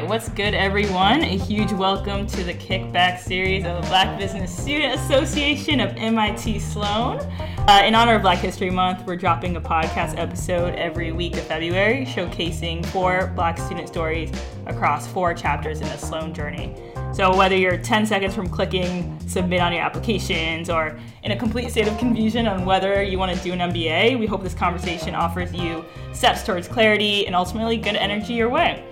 right, what's good, everyone? A huge welcome to the Kickback series of the Black Business Student Association of MIT Sloan. Uh, in honor of Black History Month, we're dropping a podcast episode every week of February showcasing four Black student stories across four chapters in the Sloan journey. So, whether you're 10 seconds from clicking submit on your applications or in a complete state of confusion on whether you want to do an MBA, we hope this conversation offers you steps towards clarity and ultimately good energy your way.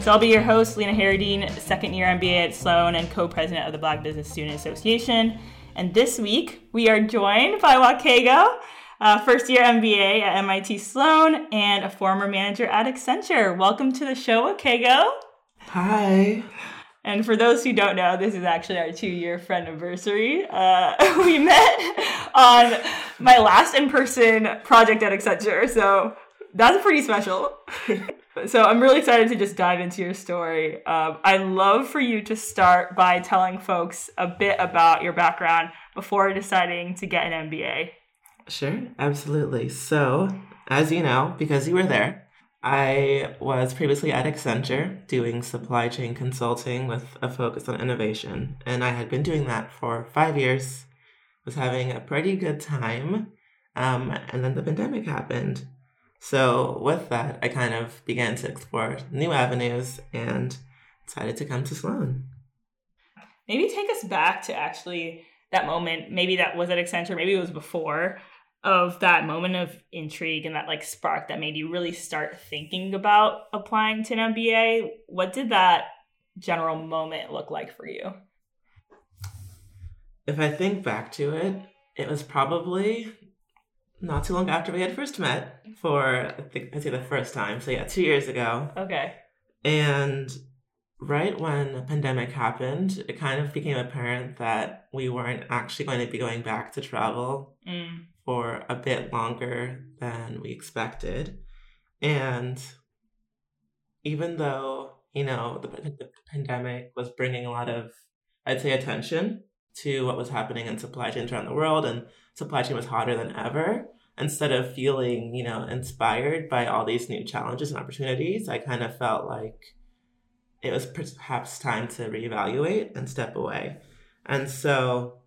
So I'll be your host, Lena Hairadin, second year MBA at Sloan and co-president of the Black Business Student Association. And this week we are joined by Nwakaego, uh, first year MBA at MIT Sloan and a former manager at Accenture. Welcome to the show, Nwakaego. Hi. And for those who don't know, this is actually our two year friend anniversary. Uh, we met on my last in person project at Accenture. So that's pretty special. so I'm really excited to just dive into your story. Um, I'd love for you to start by telling folks a bit about your background before deciding to get an MBA. Sure, absolutely. So, as you know, because you were there, I was previously at Accenture doing supply chain consulting with a focus on innovation. And I had been doing that for five years, was having a pretty good time. Um, and then the pandemic happened. So, with that, I kind of began to explore new avenues and decided to come to Sloan. Maybe take us back to actually that moment. Maybe that was at Accenture, maybe it was before of that moment of intrigue and that like spark that made you really start thinking about applying to an MBA. What did that general moment look like for you? If I think back to it, it was probably not too long after we had first met for I think I'd say the first time. So yeah, two years ago. Okay. And right when the pandemic happened, it kind of became apparent that we weren't actually going to be going back to travel mm. for a bit longer than we expected. And even though, you know, the, the pandemic was bringing a lot of, I'd say, attention to what was happening in supply chains around the world and supply chain was hotter than ever. Instead of feeling, you know, inspired by all these new challenges and opportunities, I kind of felt like it was perhaps time to reevaluate and step away. And so,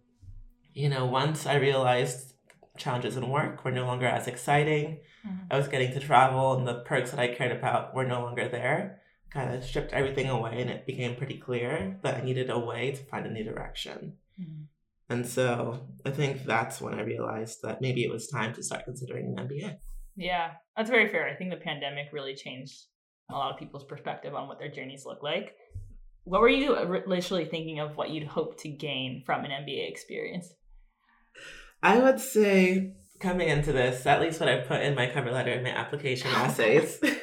you know, once I realized challenges in work were no longer as exciting, mm-hmm. I was getting to travel and the perks that I cared about were no longer there, kind of stripped everything away and it became pretty clear that I needed a way to find a new direction. Mm-hmm. And so I think that's when I realized that maybe it was time to start considering an MBA. Yeah, that's very fair. I think the pandemic really changed a lot of people's perspective on what their journeys look like. What were you initially thinking of what you'd hope to gain from an MBA experience? I would say coming into this, at least what I put in my cover letter and my application essays,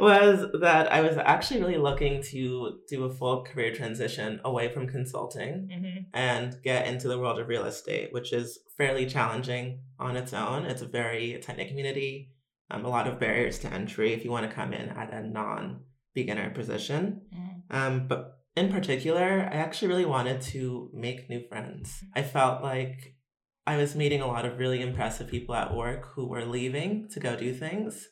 was that I was actually really looking to do a full career transition away from consulting mm-hmm. and get into the world of real estate, which is fairly challenging on its own. It's a very tight knit community, um, a lot of barriers to entry if you want to come in at a non beginner position. Mm-hmm. Um, but in particular, I actually really wanted to make new friends. I felt like I was meeting a lot of really impressive people at work who were leaving to go do things.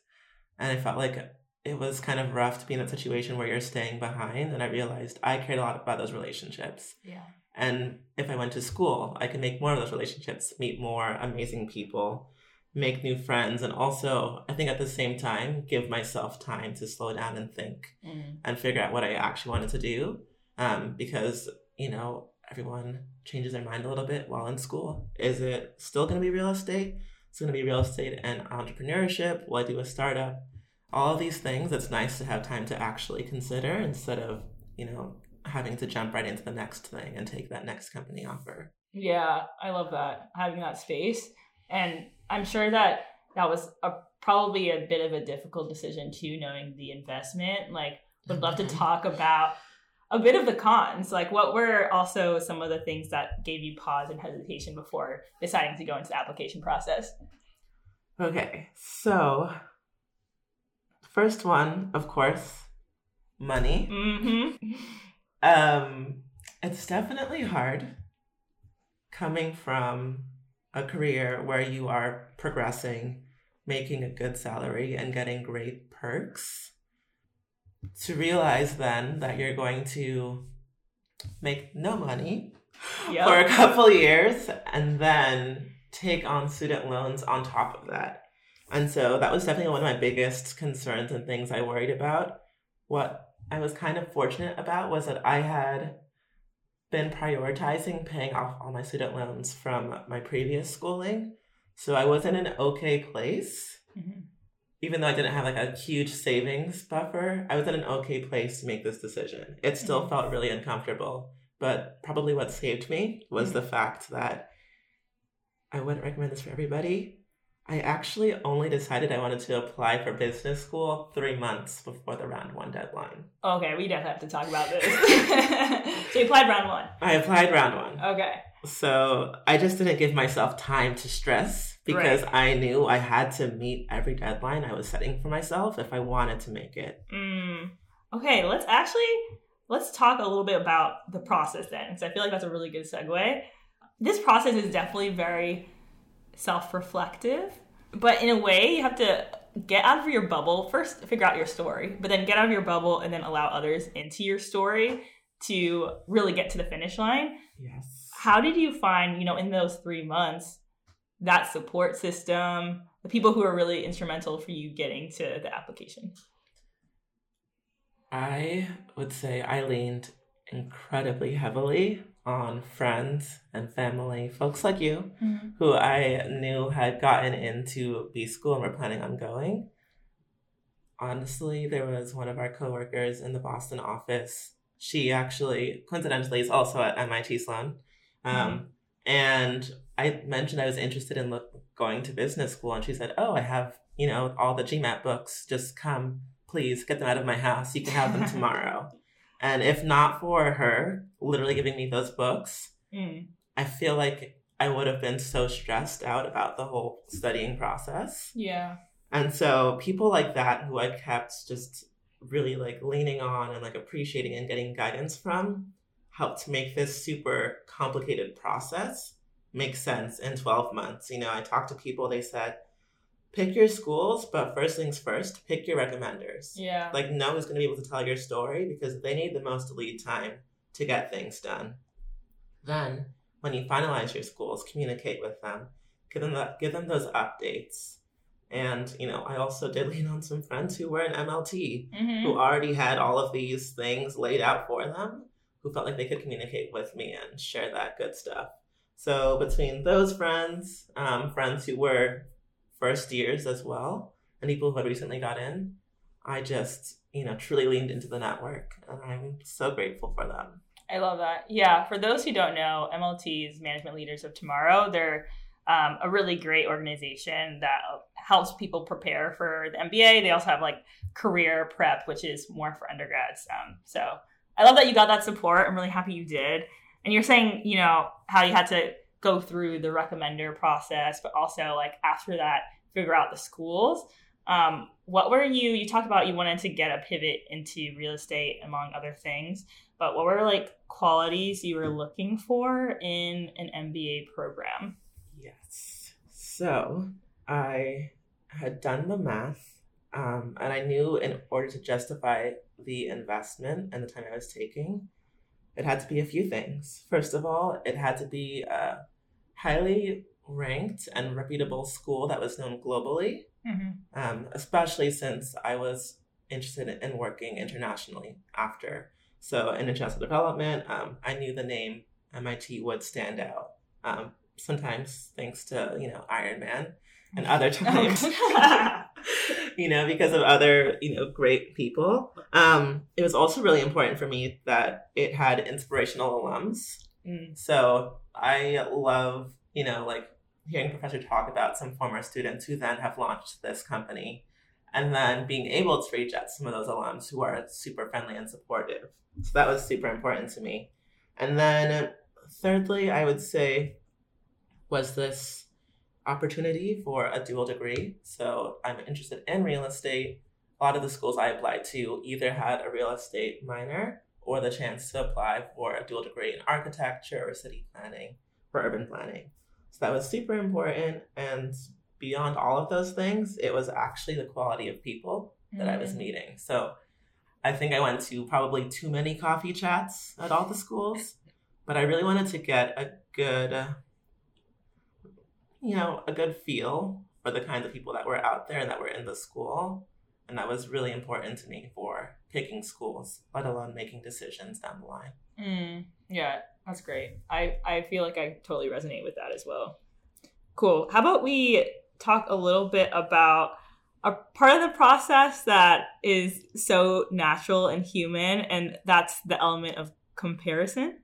And I felt like it was kind of rough to be in that situation where you're staying behind. And I realized I cared a lot about those relationships. Yeah. And if I went to school, I could make more of those relationships, meet more amazing people, make new friends, and also, I think at the same time, give myself time to slow down and think mm. and figure out what I actually wanted to do. Um, because, you know, everyone changes their mind a little bit while in school. Is it still going to be real estate? It's going to be real estate and entrepreneurship. Will I do a startup? All of these things, it's nice to have time to actually consider instead of, you know, having to jump right into the next thing and take that next company offer. Yeah, I love that, having that space. And I'm sure that that was a, probably a bit of a difficult decision too, knowing the investment. Like, would love to mm-hmm. talk about a bit of the cons. Like, what were also some of the things that gave you pause and hesitation before deciding to go into the application process? Okay, so First one, of course, money. Mm-hmm. Um, it's definitely hard coming from a career where you are progressing, making a good salary, and getting great perks. to realize then that you're going to make no money yep. for a couple years and then take on student loans on top of that. And so that was definitely one of my biggest concerns and things I worried about. What I was kind of fortunate about was that I had been prioritizing paying off all my student loans from my previous schooling. So I was in an okay place. Mm-hmm. Even though I didn't have like a huge savings buffer, I was in an okay place to make this decision. It still mm-hmm. felt really uncomfortable. But probably what saved me was mm-hmm. the fact that I wouldn't recommend this for everybody. I actually only decided I wanted to apply for business school three months before the round one deadline. Okay, we definitely have to talk about this. so you applied round one? I applied round one. Okay. So I just didn't give myself time to stress because right. I knew I had to meet every deadline I was setting for myself if I wanted to make it. Mm. Okay, let's actually let's talk a little bit about the process then, because I feel like that's a really good segue. This process is definitely very self reflective. But in a way, you have to get out of your bubble. First, figure out your story, but then get out of your bubble and then allow others into your story to really get to the finish line. Yes. How did you find, you know, in those three months, that support system, the people who are really instrumental for you getting to the application? I would say I leaned incredibly heavily on friends and family, folks like you, mm-hmm. who I knew had gotten into B school and were planning on going. Honestly, there was one of our coworkers in the Boston office. She actually, coincidentally, is also at MIT Sloan. Um, mm-hmm. And I mentioned I was interested in look, going to business school, and she said, "Oh, I have you know all the GMAT books. Just come, please, get them out of my house. You can have them tomorrow." And if not for her literally giving me those books, mm. I feel like I would have been so stressed out about the whole studying process. Yeah. And so people like that who I kept just really like leaning on and like appreciating and getting guidance from helped make this super complicated process make sense in 12 months. You know, I talked to people, they said, pick your schools, but first things first, pick your recommenders. Yeah. Like, no one's going to be able to tell your story because they need the most lead time to get things done. Then, when you finalize your schools, communicate with them, give them the, give them those updates. And you know, I also did lean on some friends who were in MLT, mm-hmm. who already had all of these things laid out for them, who felt like they could communicate with me and share that good stuff. So between those friends, um, friends who were first years as well, and people who had recently got in, I just, you know, truly leaned into the network. And I'm so grateful for them. I love that. Yeah. For those who don't know, MLT's Management Leaders of Tomorrow, they're um, a really great organization that helps people prepare for the MBA. They also have like career prep, which is more for undergrads. Um, so I love that you got that support. I'm really happy you did. And you're saying, you know, how you had to go through the recommender process, but also like after that, figure out the schools. Um, what were you? You talked about you wanted to get a pivot into real estate, among other things. But what were like qualities you were looking for in an MBA program? Yes. So I had done the math, um, and I knew in order to justify the investment and the time I was taking, it had to be a few things. First of all, it had to be a highly ranked and reputable school that was known globally, mm-hmm. um, especially since I was interested in working internationally after. So in international development, um, I knew the name MIT would stand out. Um, sometimes thanks to you know Iron Man, and other times, you know, because of other you know great people. Um, it was also really important for me that it had inspirational alums. Mm. So I love you know like hearing Professor talk about some former students who then have launched this company and then being able to reach out some of those alums who are super friendly and supportive. So that was super important to me. And then thirdly, I would say was this opportunity for a dual degree. So I'm interested in real estate. A lot of the schools I applied to either had a real estate minor or the chance to apply for a dual degree in architecture or city planning or urban planning. So that was super important. And beyond all of those things, it was actually the quality of people that mm. I was mm. meeting. So I think I went to probably too many coffee chats at all the schools, but I really wanted to get a good, you know, a good feel for the kinds of people that were out there and that were in the school. And that was really important to me for picking schools, let alone making decisions down the line. Mm, yeah, that's great. I, I feel like I totally resonate with that as well. Cool. How about we talk a little bit about a part of the process that is so natural and human, and that's the element of comparison.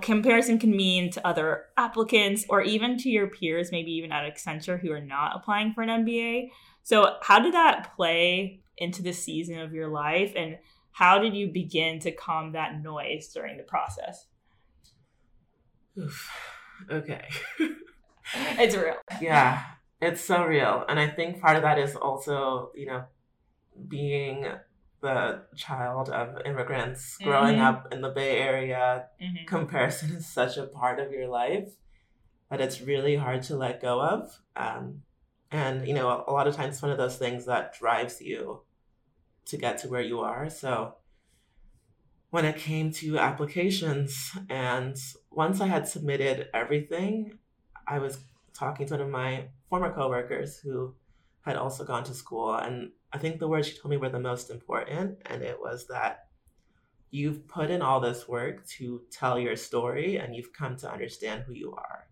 Comparison can mean to other applicants or even to your peers, maybe even at Accenture who are not applying for an MBA. So, how did that play into the season of your life, and how did you begin to calm that noise during the process? Oof. Okay. it's real. Yeah. It's so real. And I think part of that is also, you know, being the child of immigrants growing mm-hmm. up in the Bay Area, mm-hmm. comparison is such a part of your life that it's really hard to let go of. Um, and, you know, a lot of times one of those things that drives you to get to where you are. So when it came to applications, and once I had submitted everything, I was talking to one of my former coworkers who had also gone to school. And I think the words she told me were the most important. And it was that you've put in all this work to tell your story and you've come to understand who you are.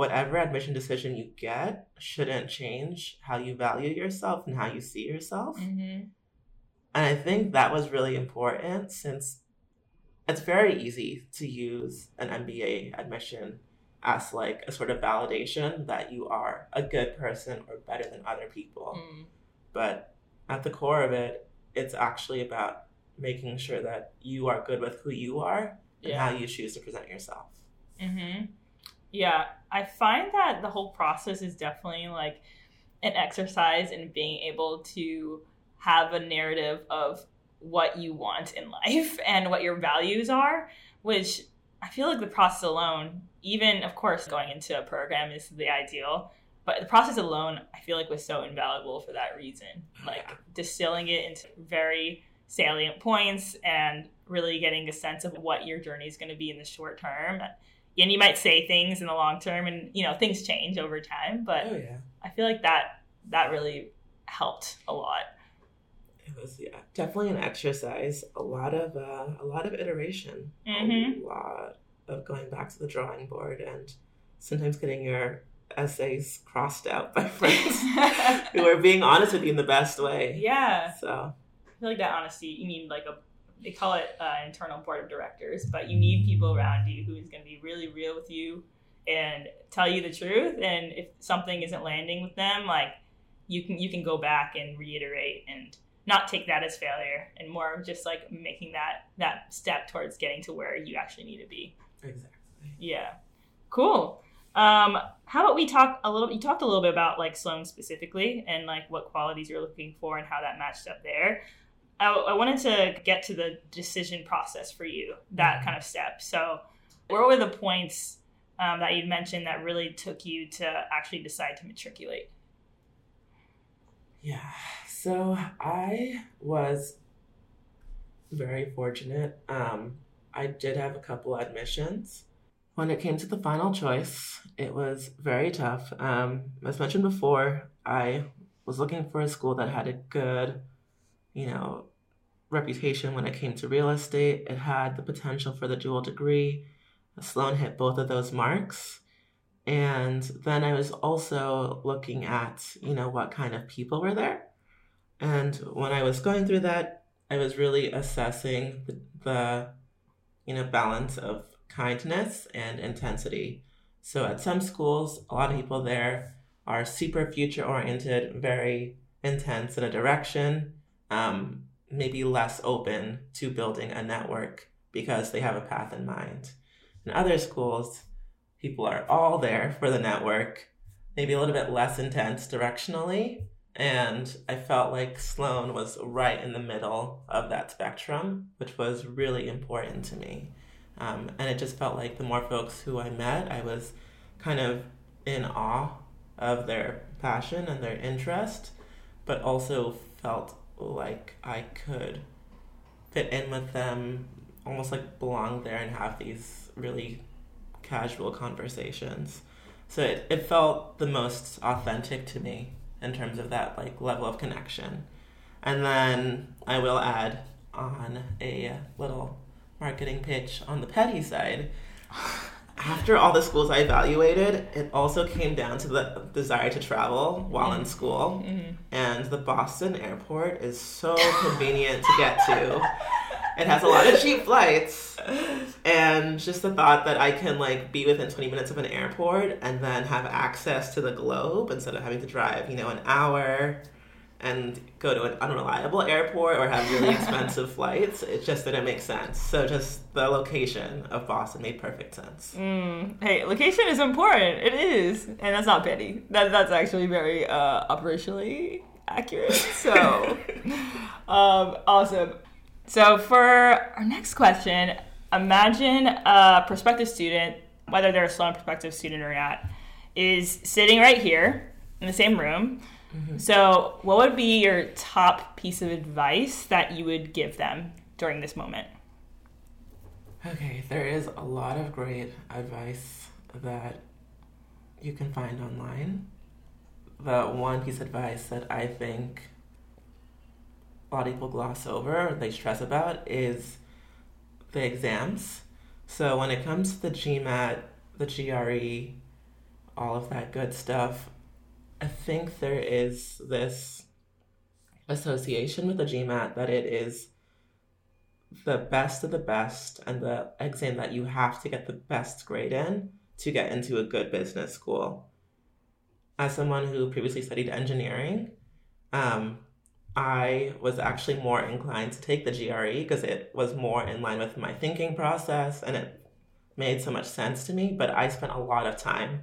Whatever admission decision you get shouldn't change how you value yourself and how you see yourself. Mm-hmm. And I think that was really important since it's very easy to use an MBA admission as like a sort of validation that you are a good person or better than other people. Mm. But at the core of it, it's actually about making sure that you are good with who you are and yeah. how you choose to present yourself. Mm-hmm. Yeah, I find that the whole process is definitely like an exercise in being able to have a narrative of what you want in life and what your values are, which I feel like the process alone even of course going into a program is the ideal but the process alone i feel like was so invaluable for that reason. Like distilling it into very salient points and really getting a sense of what your journey is going to be in the short term and you might say things in the long term and you know things change over time but oh, yeah. i feel like that that really helped a lot it was yeah definitely an exercise a lot of uh, a lot of iteration mm-hmm. a lot of going back to the drawing board and sometimes getting your essays crossed out by friends who are being honest with you in the best way. Yeah. So I feel like that honesty, you need like a they call it uh, internal board of directors, but you need people around you who is going to be really real with you and tell you the truth. And if something isn't landing with them, like you can you can go back and reiterate and not take that as failure and more just like making that that step towards getting to where you actually need to be. Exactly. Yeah. Cool. Um, how about we talk a little? You talked a little bit about like Sloan specifically and like what qualities you're looking for and how that matched up there. I, I wanted to get to the decision process for you, that mm-hmm. kind of step. So, where were the points um, that you mentioned that really took you to actually decide to matriculate? Yeah. So I was very fortunate. Um, I did have a couple admissions. When it came to the final choice, it was very tough. Um, as mentioned before, I was looking for a school that had a good, you know, reputation when it came to real estate. It had the potential for the dual degree. Sloan hit both of those marks. And then I was also looking at, you know, what kind of people were there. And when I was going through that, I was really assessing the, the you know, balance of kindness and intensity. So at some schools, a lot of people there are super future oriented, very intense in a direction, um, maybe less open to building a network because they have a path in mind. In other schools, people are all there for the network, maybe a little bit less intense directionally. And I felt like Sloan was right in the middle of that spectrum, which was really important to me. Um, and it just felt like the more folks who I met, I was kind of in awe of their passion and their interest, but also felt like I could fit in with them, almost like belong there and have these really casual conversations. So it, it felt the most authentic to me in terms of that like level of connection. And then I will add on a little marketing pitch on the petty side. After all the schools I evaluated, it also came down to the desire to travel while in school. Mm-hmm. And the Boston airport is so convenient to get to. It has a lot of cheap flights. And just the thought that I can like be within 20 minutes of an airport and then have access to the globe instead of having to drive, you know, an hour and go to an unreliable airport or have really expensive flights. It just didn't make sense. So just the location of Boston made perfect sense. Mm, hey, location is important. It is, and that's not petty. That that's actually very uh, operationally accurate. So um, awesome. So for our next question, imagine a prospective student, whether they're a Sloan prospective student or not, is sitting right here in the same room Mm-hmm. So, what would be your top piece of advice that you would give them during this moment? Okay, there is a lot of great advice that you can find online. The one piece of advice that I think a lot of people gloss over or they stress about is the exams. So when it comes to the GMAT, the GRE, all of that good stuff, I think there is this association with the GMAT that it is the best of the best and the exam that you have to get the best grade in to get into a good business school. As someone who previously studied engineering, um, I was actually more inclined to take the GRE because it was more in line with my thinking process and it made so much sense to me. But I spent a lot of time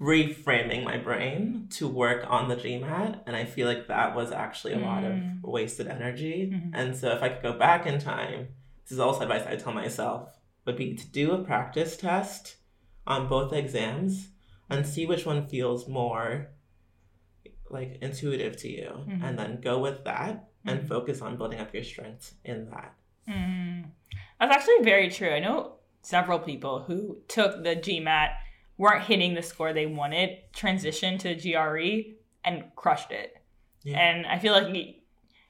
reframing my brain to work on the GMAT. And I feel like that was actually a mm. lot of mm. wasted energy. Mm-hmm. And so if I could go back in time, this is also advice I tell myself, would be to do a practice test on both exams and see which one feels more like intuitive to you mm-hmm. and then go with that and mm-hmm. focus on building up your strengths in that. Mm. That's actually very true. I know several people who took the GMAT weren't hitting the score they wanted, transitioned to GRE and crushed it. Yeah. And I feel like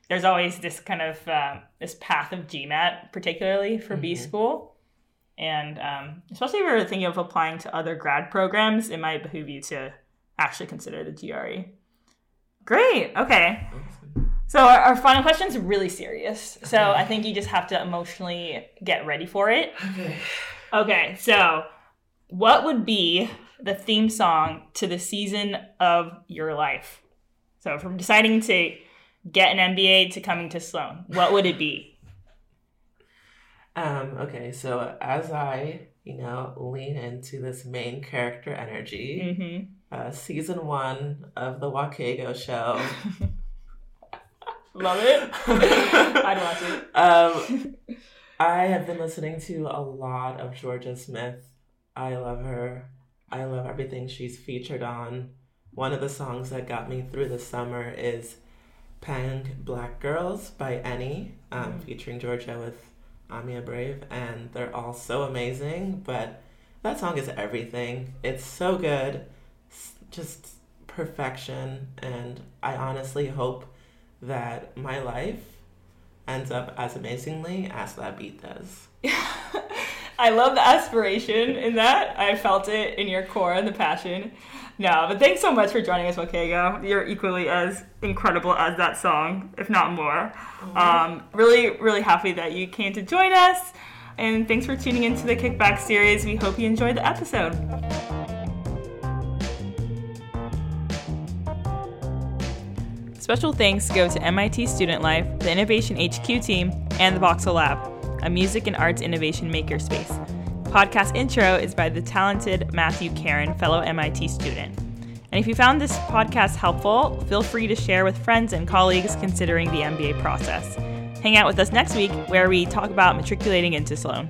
there's always this kind of uh, this path of GMAT, particularly for mm-hmm. B school. And um, especially if you're thinking of applying to other grad programs, it might behoove you to actually consider the GRE. Great. Okay. So our, our final question is really serious. So I think you just have to emotionally get ready for it. Okay. Okay. So what would be the theme song to the season of your life? So, from deciding to get an MBA to coming to Sloan, what would it be? Um, okay, so as I, you know, lean into this main character energy, mm-hmm. uh, season one of the Nwakaego show. Love it. I'd watch it. Um, I have been listening to a lot of Jorja Smith I love her. I love everything she's featured on. One of the songs that got me through the summer is Peng Black Girls by ENNY, um, mm. featuring Jorja with Amia Brave, and they're all so amazing. But that song is everything. It's so good, just perfection, and I honestly hope that my life ends up as amazingly as that beat does. I love the aspiration in that. I felt it in your core and the passion. No, but thanks so much for joining us, Nwakaego. You're equally as incredible as that song, if not more. Mm-hmm. Um, really, really happy that you came to join us. And thanks for tuning into the Kickback series. We hope you enjoyed the episode. Special thanks go to MIT Student Life, the Innovation HQ team, and the Voxel Lab a music and arts innovation makerspace. Podcast intro is by the talented Matthew Karen, fellow MIT student. And if you found this podcast helpful, feel free to share with friends and colleagues considering the MBA process. Hang out with us next week where we talk about matriculating into Sloan.